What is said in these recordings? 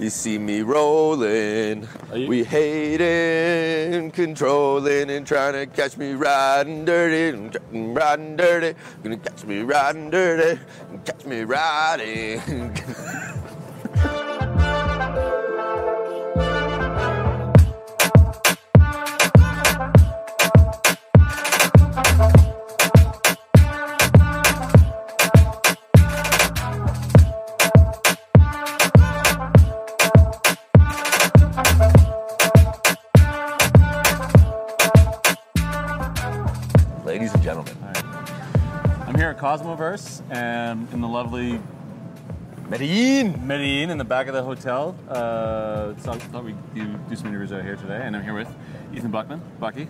You see me rolling, we hating, controlling, and trying to catch me riding dirty, riding dirty. Gonna catch me riding dirty, catch me riding. Ladies and gentlemen, I'm here at Cosmoverse and in the lovely Medellin. Medellin in the back of the hotel. Uh, so I thought we'd do, do some interviews out here today, and I'm here with Ethan Buchman. Bucky,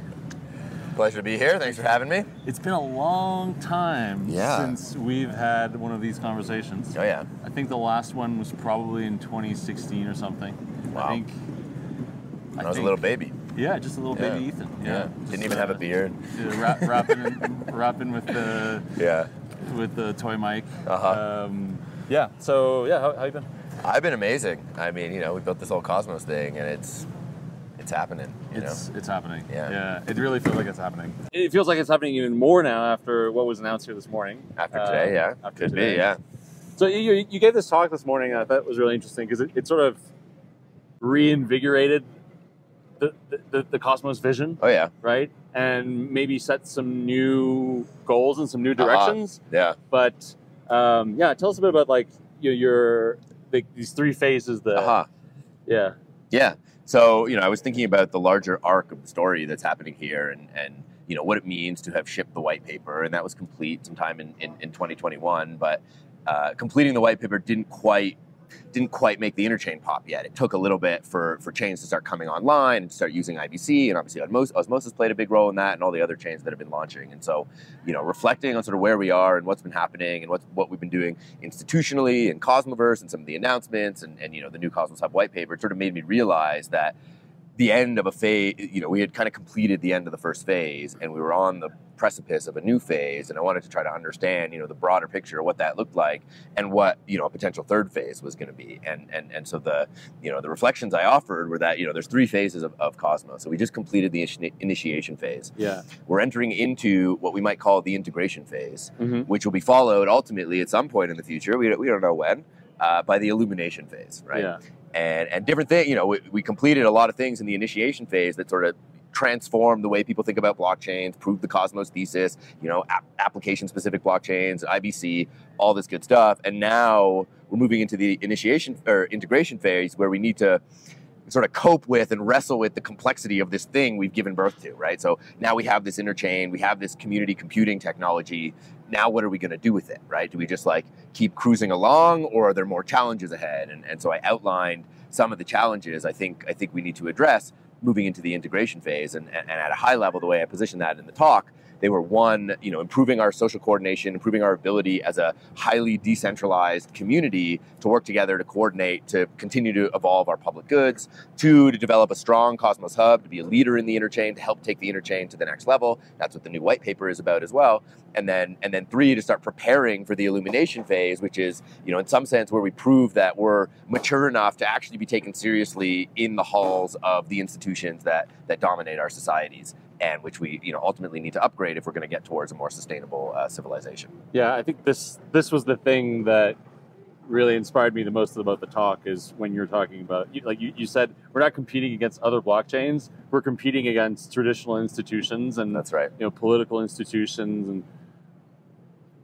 Pleasure to be here. Thanks for having me. it's been a long time Yeah. since we've had one of these conversations. Oh yeah. I think the last one was probably in 2016 or something. Wow. I think. When I was a little baby. Yeah, just a little Yeah. baby Ethan. Yeah. just, Didn't even have a uh, beard. yeah, rap, rapping, rapping with the Yeah. with the toy mic. Uh-huh. Um, yeah. So yeah, how, how you been? I've been amazing. I mean, you know, we built this whole Cosmos thing, and it's it's happening. You It's it's happening. Yeah. Yeah. It really feels like it's happening. It feels like it's happening even more now after what was announced here this morning. know, after Um, today, yeah, After could today. be, yeah. So you, you you gave this talk this morning, and I thought it was really interesting because it, it sort of reinvigorated the, the, the, the Cosmos vision, Oh yeah, right? And maybe set some new goals and some new Uh-huh. directions. yeah. But um, yeah, tell us a bit about like your, your the, these three phases. That Uh huh. yeah, Yeah. So, you know, I was thinking about the larger arc of the story that's happening here and, and you know, what it means to have shipped the white paper. And that was complete sometime in, in, in 2021. But uh, completing the white paper didn't quite didn't quite make the interchain pop yet. It took a little bit for, for chains to start coming online and start using IBC, and obviously Osmos- Osmosis played a big role in that, and all the other chains that have been launching. And so, you know, reflecting on sort of where we are and what's been happening and what's, what we've been doing institutionally in Cosmoverse and some of the announcements and, and you know the new Cosmos Hub white paper, it sort of made me realize that the end of a phase, you know, we had kind of completed the end of the first phase and we were on the precipice of a new phase. And I wanted to try to understand, you know, the broader picture of what that looked like and what, you know, a potential third phase was going to be. And, and, and so the, you know, the reflections I offered were that, you know, there's three phases of, of Cosmos. So we just completed the initiation phase. yeah, We're entering into what we might call the integration phase, mm-hmm. which will be followed ultimately at some point in the future. We we don't know when. Uh, by the illumination phase, right? yeah, and and different things. You know, we, we completed a lot of things in the initiation phase that sort of transformed the way people think about blockchains, proved the Cosmos thesis. You know, ap- application specific blockchains, IBC, all this good stuff. And now we're moving into the initiation or integration phase where we need to sort of cope with and wrestle with the complexity of this thing we've given birth to, right? So now we have this interchain, we have this community computing technology. Now what are we going to do with it, right? Do we just like keep cruising along or are there more challenges ahead? And, and so I outlined some of the challenges I think I think we need to address moving into the integration phase. And, and at a high level, the way I position that in the talk, they were one, you know, improving our social coordination, improving our ability as a highly decentralized community to work together to coordinate to continue to evolve our public goods. Two, to develop a strong Cosmos hub, to be a leader in the interchain, to help take the interchain to the next level. That's what the new white paper is about as well. And then and then three, to start preparing for the illumination phase, which is, you know, in some sense where we prove that we're mature enough to actually be taken seriously in the halls of the institutions that that dominate our societies and which we you know ultimately need to upgrade if we're going to get towards a more sustainable uh, civilization. yeah. I think this this was the thing that really inspired me the most about the talk is when you're talking about like you, you said we're not competing against other blockchains we're competing against traditional institutions and That's right. you know political institutions and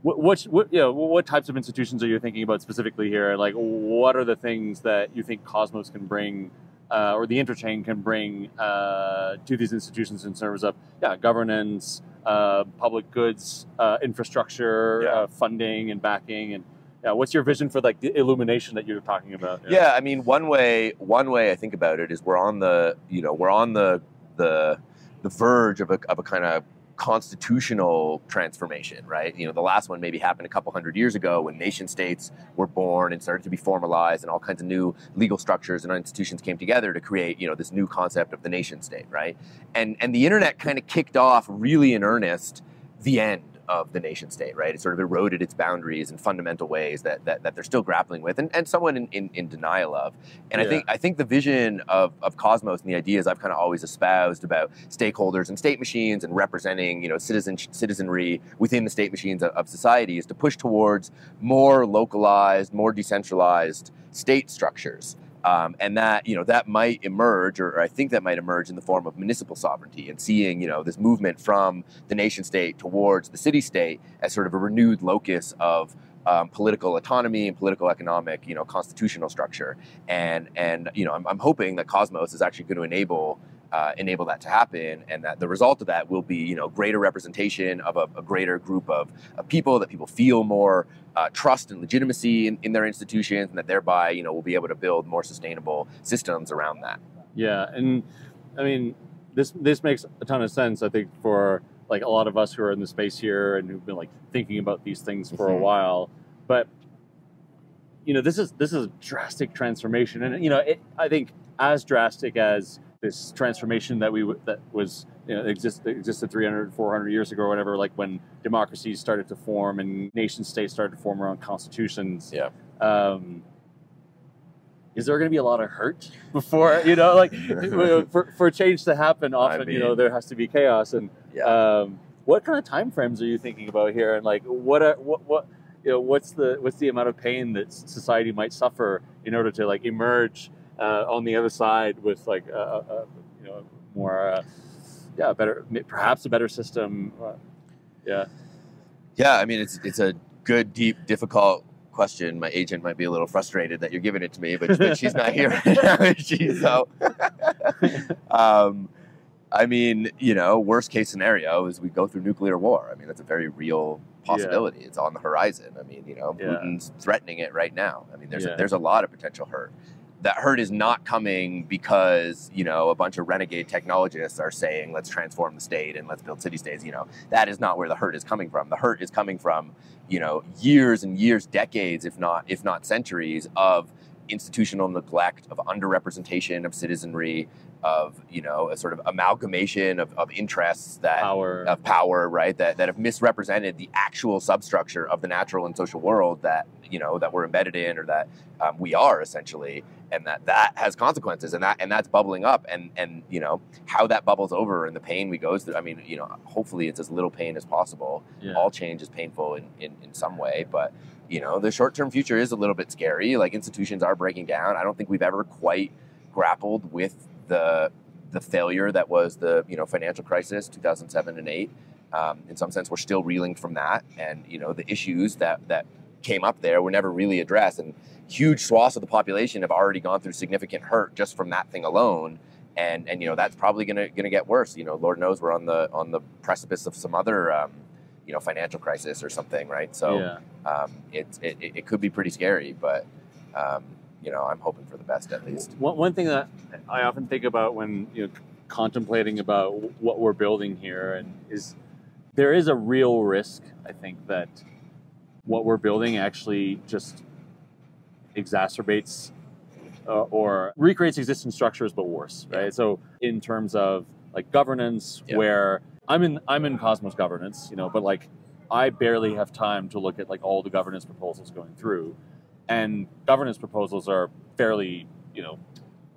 what what, what you know what types of institutions are you thinking about specifically here like what are the things that you think cosmos can bring uh, or the interchain can bring uh, to these institutions in terms of yeah governance uh, public goods uh, infrastructure Yeah. uh, funding and backing and yeah, what's your vision for like the illumination that you're talking about Yeah, I mean, one way one way I think about it is we're on the you know we're on the the the verge of a of a kind of constitutional transformation, right? You know, the last one maybe happened a couple hundred years ago when nation states were born and started to be formalized, and all kinds of new legal structures and institutions came together to create you know this new concept of the nation state, right? And and the internet kind of kicked off really in earnest the end of the nation state, right? It sort of eroded its boundaries in fundamental ways that, that, that they're still grappling with and, and somewhat in, in, in denial of. And I think I think the vision of, of Cosmos and the ideas I've kind of always espoused about stakeholders and state machines and representing, you know, citizen citizenry within the state machines of, of society is to push towards more localized, more decentralized state structures. Um, and that you know that might emerge, or, or I think that might emerge in the form of municipal sovereignty, and seeing you know this movement from the nation state towards the city state as sort of a renewed locus of um, political autonomy and political economic you know constitutional structure. And and you know I'm, I'm hoping that Cosmos is actually going to enable uh, enable that to happen, and that the result of that will be you know greater representation of a, a greater group of, of people that people feel more uh, trust and legitimacy in, in their institutions, and that thereby you know we'll be able to build more sustainable systems around that. Yeah, and I mean, this this makes a ton of sense. I think for like a lot of us who are in the space here and who've been like thinking about these things for a Mhm. while, but you know, this is this is a drastic transformation, and you know, it, I think as drastic as this transformation that we that was you know exist, existed 300 400 years ago or whatever like when democracies started to form and nation states started to form around constitutions Yeah. um, is there going to be a lot of hurt before you know like for, for change to happen often you know there has to be chaos and Yeah. um, what kind of time frames are you thinking about here and like what are, what what you know what's the what's the amount of pain that society might suffer in order to like emerge uh, on the other side with like a, a, you know more uh, yeah better perhaps a better system uh, yeah Yeah, I mean it's it's a good, deep, difficult question. My agent might be a little frustrated that you're giving it to me, but, but she's not here right now. is she? so, um, I mean, you know, worst case scenario is we go through nuclear war. I mean, that's a very real possibility. It's on the horizon. I mean, you know, Yeah. Putin's threatening it right now. I mean, there's Yeah. a, there's a lot of potential hurt. That hurt is not coming because you know a bunch of renegade technologists are saying let's transform the state and let's build city states. You know that is not where the hurt is coming from. The hurt is coming from you know years and years, decades, if not if not centuries of institutional neglect, of underrepresentation of citizenry, of you know a sort of amalgamation of, of interests that power of power, right? That, that have misrepresented the actual substructure of the natural and social world that you know that we're embedded in, or that um, we are essentially, and that that has consequences, and that and that's bubbling up, and and you know how that bubbles over and the pain we go through. I mean, you know, hopefully it's as little pain as possible. yeah. All change is painful in, in, in some way, but you know the short term future is a little bit scary. Like institutions are breaking down. I don't think we've ever quite grappled with the the failure that was the you know financial crisis 2007 and 8 um, in some sense we're still reeling from that and you know the issues that that came up there were never really addressed and huge swaths of the population have already gone through significant hurt just from that thing alone and and you know that's probably gonna gonna get worse you know lord knows we're on the on the precipice of some other um, you know financial crisis or something right so yeah. um, it, it, it could be pretty scary but um, you know i'm hoping for the best at least One, one thing that I often think about when you know contemplating about what we're building here, and is there is a real risk. I think that what we're building actually just exacerbates uh, or recreates existing structures, but worse, right? Yeah. So in terms of like governance, Yeah. where I'm in I'm in Cosmos governance, you know, but like I barely have time to look at like all the governance proposals going through, and governance proposals are fairly you know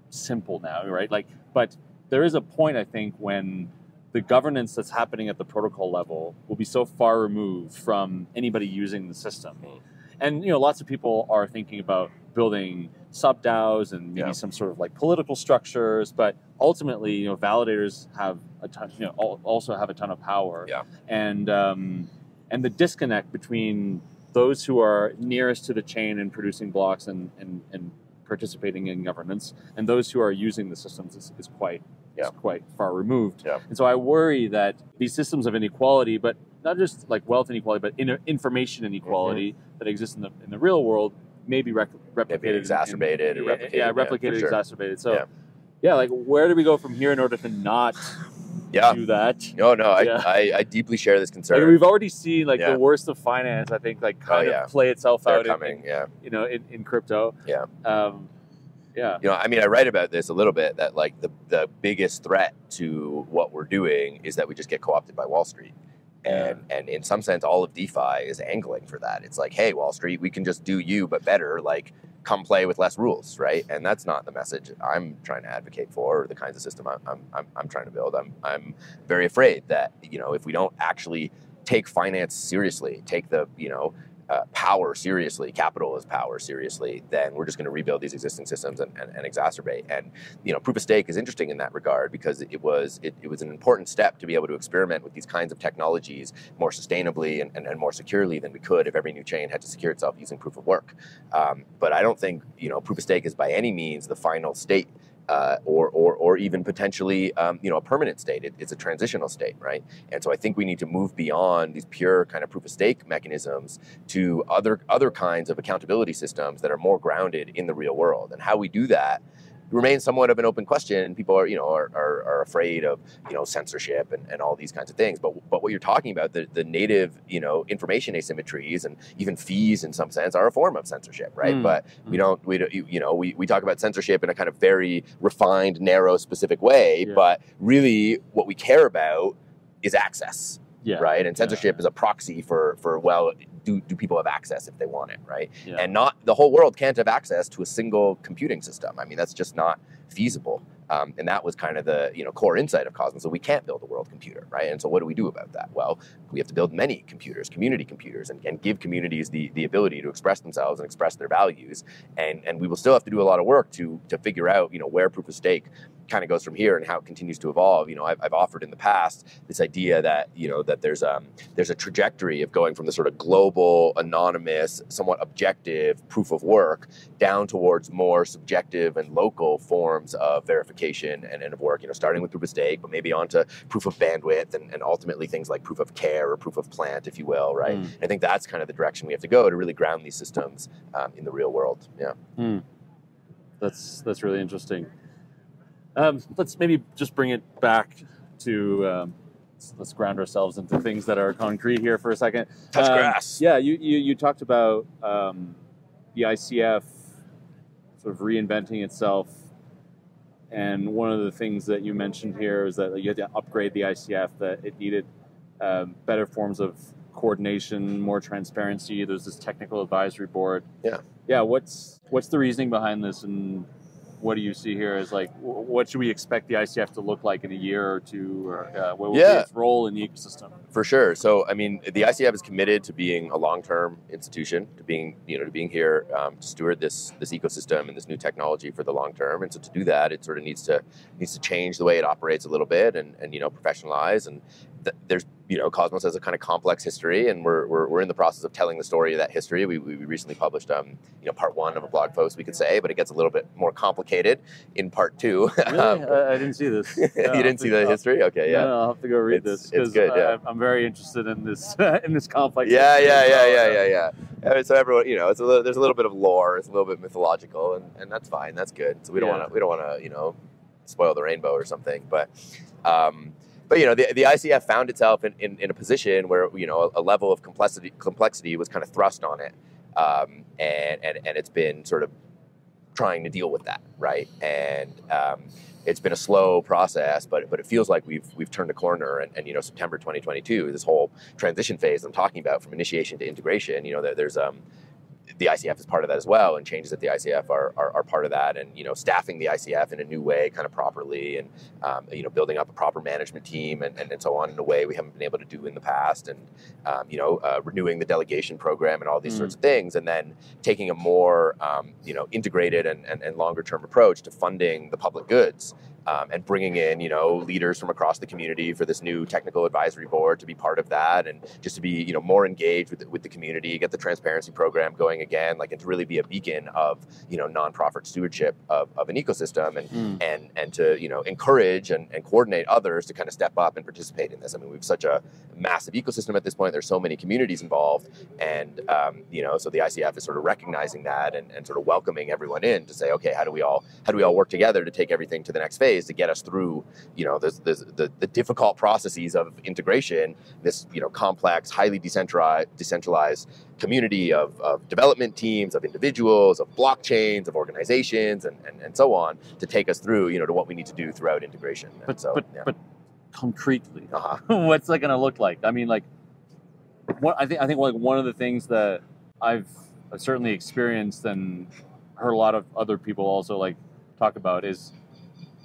simple now, right? Like, but there is a point I think when the governance that's happening at the protocol level will be so far removed from anybody using the system. Mm. And you know, lots of people are thinking about building sub DAOs and maybe Yeah. some sort of like political structures, but ultimately, you know, validators have a ton, you know, also have a ton of power. Yeah. And um, and the disconnect between those who are nearest to the chain and producing blocks and and, and participating in governance and those who are using the systems is, is quite Yeah. is quite far removed. Yeah. And so I worry that these systems of inequality, but not just like wealth inequality, but in, information inequality Mm-hmm. that exists in the in the real world may be replicated, in- exacerbated in- replicated, Yeah, yeah, replicated, sure. exacerbated. So, Yeah. yeah. like where do we go from here in order to not yeah do that? no no I, Yeah. I, I deeply share this Like concern we've already seen like Yeah. the worst of finance. I think like kind Oh, yeah. of play itself they're out in, coming yeah you know in, in crypto. Yeah. Um, yeah. you know i mean i write about this a little bit that like the, the biggest threat to what we're doing is that we just get co-opted by wall street And and in some sense, all of DeFi is angling for that. It's like, hey, Wall Street, we can just do you, but better. Like, come play with less rules, right? And that's not the message I'm trying to advocate for, or the kinds of system I'm, I'm, I'm, I'm trying to build. I'm, I'm very afraid that you know if we don't actually take finance seriously, take the you know uh, power seriously, capital as power seriously, then we're just going to rebuild these existing systems and, and, and, exacerbate. And you know, proof of stake is interesting in that regard because it was it, it, was an important step to be able to experiment with these kinds of technologies more sustainably and, and, and more securely than we could if every new chain had to secure itself using proof of work. Um, but I don't think you know proof of stake is by any means the final state uh, or, or, or even potentially um, you know a permanent state. It, it's a transitional state, right? And so I think we need to move beyond these pure kind of proof of stake mechanisms to other other kinds of accountability systems that are more grounded in the real world. And how we do that remains somewhat of an open question. And people are, you know, are, are, are, afraid of, you know, censorship and, and all these kinds of things. But but what you're talking about, the, the native, you know, information asymmetries and even fees in some sense are a form of censorship, right? Mm. But we don't, we don't, you know, we, we talk about censorship in a kind of very refined, narrow, specific way. Yeah. But really, what we care about is access. Yeah. Right. And censorship yeah. is a proxy for for well, do, do people have access if they want it, right? Yeah. And not the whole world can't have access to a single computing system. I mean, that's just not feasible. Um, and that was kind of the you know core insight of Cosmos. So we can't build a world computer, right? And so what do we do about that? Well, we have to build many computers, community computers, and, and give communities the, the ability to express themselves and express their values. And and we will still have to do a lot of work to to figure out you know where proof of stake kind of goes from here and how it continues to evolve. You know, I've, I've, offered in the past this idea that you know that there's um there's a trajectory of going from the sort of global, anonymous, somewhat objective proof of work down towards more subjective and local forms of verification and, and of work. You know, starting with proof of stake, but maybe onto proof of bandwidth and, and ultimately things like proof of care or proof of plant, if you will. Right. Mm. I think that's kind of the direction we have to go to really ground these systems um, in the real world. Yeah. Mm. That's that's really interesting. Um, let's maybe just bring it back to um, let's ground ourselves into things that are concrete here for a second. Touch um, grass. Yeah, you, you, you talked about um, the ICF sort of reinventing itself, and one of the things that you mentioned here is that you had to upgrade the ICF. That it needed um, better forms of coordination, more transparency. There's this technical advisory board. Yeah. Yeah. What's what's the reasoning behind this, and what do you see here as like what should we expect the ICF to look like in a year or two, or uh, what will yeah. be its role in the ecosystem? For sure. So I mean, the ICF is committed to being a long-term institution, to being you know to being here um, to steward this this ecosystem and this new technology for the long term. And so to do that, it sort of needs to needs to change the way it operates a little bit and and you know professionalize and th- there's you know Cosmos has a kind of complex history, and we're, we're, we're in the process of telling the story of that history. We, we recently published um, you know part one of a blog post, we could say, but it gets a little bit more complicated in part two. Really? um, I, I, didn't see this. No, you didn't see the history? Okay, yeah. No, I'll have to go read it's, this because good. Yeah. I'm very interested in this in this complex. Yeah, yeah, yeah, yeah, yeah, yeah. So everyone, you know, it's a little, there's a little bit of lore. It's a little bit mythological, and, and that's fine. That's good. So we don't yeah. want to we don't want to you know spoil the rainbow or something, but. Um, but you know the, the ICF found itself in, in, in, a position where you know a, a, level of complexity complexity was kind of thrust on it, um, and, and and it's been sort of trying to deal with that, right? And um, it's been a slow process, but but it feels like we've we've turned a corner. And, and you know September 2022, this whole transition phase I'm talking about from initiation to integration. You know there, there's um the ICF is part of that as well, and changes at the ICF are, are, are, part of that. And you know, staffing the ICF in a new way, kind of properly, and um, you know, building up a proper management team and, and, and, so on in a way we haven't been able to do in the past. And um, you know, uh, renewing the delegation program and all these mm. sorts of things, and then taking a more um, you know integrated and, and, and longer term approach to funding the public goods um, and bringing in you know leaders from across the community for this new technical advisory board to be part of that and just to be you know more engaged with the, with the community get the transparency program going again like and to really be a beacon of you know nonprofit stewardship of, of an ecosystem and mm. and and to you know encourage and, and coordinate others to kind of step up and participate in this. I mean we've such a massive ecosystem at this point. There's so many communities involved and um, you know so the icf is sort of recognizing that and, and sort of welcoming everyone in to say okay how do we all how do we all work together to take everything to the next phase ways to get us through, you know, the, the, the difficult processes of integration, this, you know, complex, highly decentralized, decentralized community of, of development teams, of individuals, of blockchains, of organizations, and, and, and so on to take us through, you know, to what we need to do throughout integration. But, so, but, yeah. but concretely, Uh-huh. what's that going to look like? I mean, like, what I think I think like one of the things that I've I've certainly experienced and heard a lot of other people also like talk about is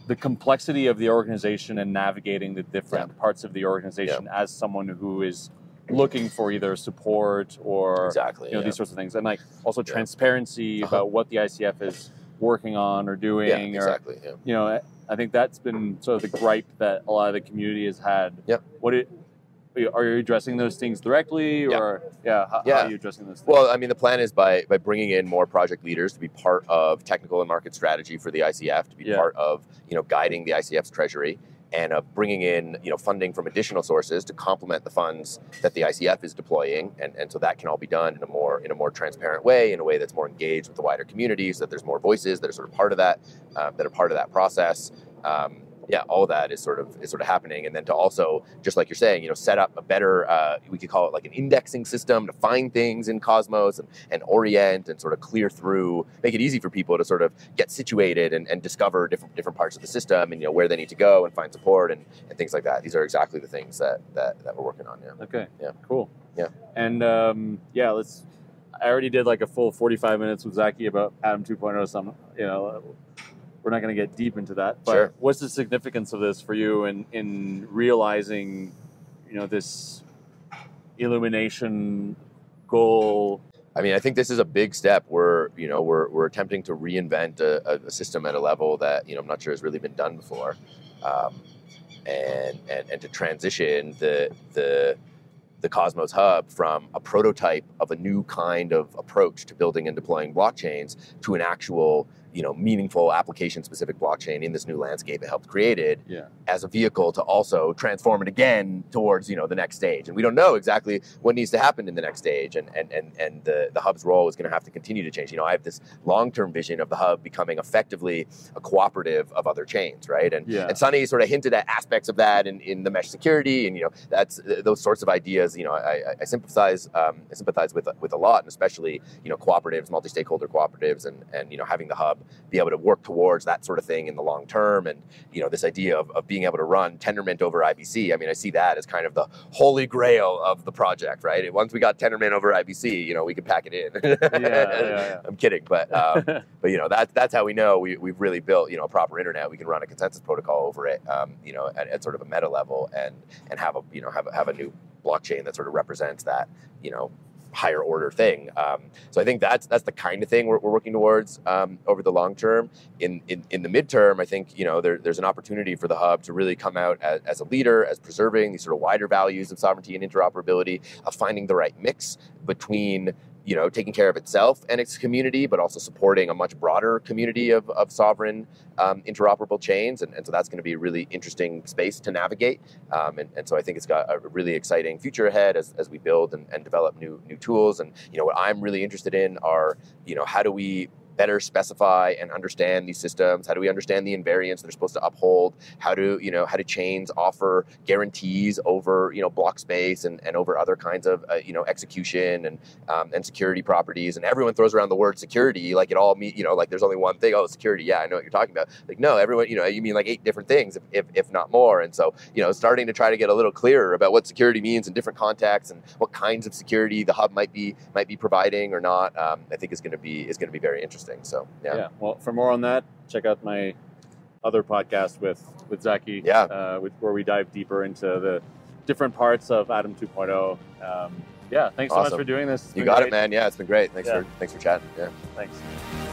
the complexity of the organization and navigating the different parts of the organization as someone who is looking for either support or Exactly. you know yeah. these sorts of things and like also Yeah. transparency Uh-huh. about what the ICF is working on or doing yeah, or exactly. Yeah. you know I think that's been sort of the gripe that a lot of the community has had. Yep. What it are you addressing those things directly or yeah how, how Yeah. are you addressing those things? Well, I mean, the plan is by by bringing in more project leaders to be part of technical and market strategy for the ICF, to be Yeah. part of you know guiding the ICF's treasury, and of bringing in you know funding from additional sources to complement the funds that the ICF is deploying, and, and so that can all be done in a more in a more transparent way, in a way that's more engaged with the wider community, so that there's more voices that are sort of part of that, uh, that are part of that process. Um, yeah, all that is sort of is sort of happening, and then to also, just like you're saying, you know, set up a better, uh, we could call it like an indexing system to find things in Cosmos and, and orient and sort of clear through, make it easy for people to sort of get situated and, and discover different different parts of the system and you know where they need to go and find support and, and things like that. These are exactly the things that that, that we're working on. Yeah. Okay. Yeah. Cool. Yeah. And um, yeah, let's. I already did like a full 45 minutes with Zaki about Atom 2.0. Some, you know, we're not going to get deep into that. But Sure. what's the significance of this for you in in realizing, you know, this illumination goal? I mean, I think this is a big step. We're, you know, we're, we're attempting to reinvent a, a- a system at a level that, you know, I'm not sure has really been done before. Um, and, and, and to transition the, the, the Cosmos Hub from a prototype of a new kind of approach to building and deploying blockchains to an actual, you know, meaningful application-specific blockchain in this new landscape it helped created Yeah. as a vehicle to also transform it again towards you know the next stage and we don't know exactly what needs to happen in the next stage and and and, and the, the hub's role is going to have to continue to change you know i have this long-term vision of the hub becoming effectively a cooperative of other chains right and Yeah. and Sunny sort of hinted at aspects of that in, in the mesh security, and you know that's those sorts of ideas. You know, I, I- I sympathize um, I sympathize with with a lot, and especially you know cooperatives, multi-stakeholder cooperatives, and and you know having the hub be able to work towards that sort of thing in the long term, and you know this idea of, of being able to run Tendermint over IBC. I mean, I see that as kind of the holy grail of the project, right? Once we got Tendermint over IBC, you know, we could pack it in. Yeah, yeah, yeah. I'm kidding, but. Um, but you know that's that's how we know we, we've really built you know a proper internet. We can run a consensus protocol over it, um, you know, at, at sort of a meta level, and and have a you know have a, have a new blockchain that sort of represents that you know higher order thing. Um, so I think that's that's the kind of thing we're, we're working towards um, over the long term. In, in in the midterm, I think you know there, there's an opportunity for the hub to really come out as, as a leader, as preserving these sort of wider values of sovereignty and interoperability, of finding the right mix between you know, taking care of itself and its community, but also supporting a much broader community of, of sovereign um, interoperable chains. And, and so that's going to be a really interesting space to navigate. Um, and, and so I think it's got a really exciting future ahead as, as we build and, and develop new new tools. And, you know, what I'm really interested in are, you know, how do we better specify and understand these systems? How do we understand the invariants they're supposed to uphold? How do you know how do chains offer guarantees over you know block space and, and over other kinds of uh, you know execution and um, and security properties? And everyone throws around the word security like it all you know like there's only one thing. Oh, security. Yeah, I know what you're talking about. Like no, everyone you know you mean like eight different things if, if, if not more. And so you know starting to try to get a little clearer about what security means in different contexts and what kinds of security the hub might be might be providing or not. Um, I think is going to be is going to be very interesting. So yeah. yeah. Well, for more on that, check out my other podcast with with Zaki. Yeah. Uh, with, where we dive deeper into the different parts of Atom 2.0. Um, yeah. Thanks so much for doing this. You got great. it, man. Yeah, it's been great. Thanks Yeah. for thanks for chatting. Yeah. Thanks.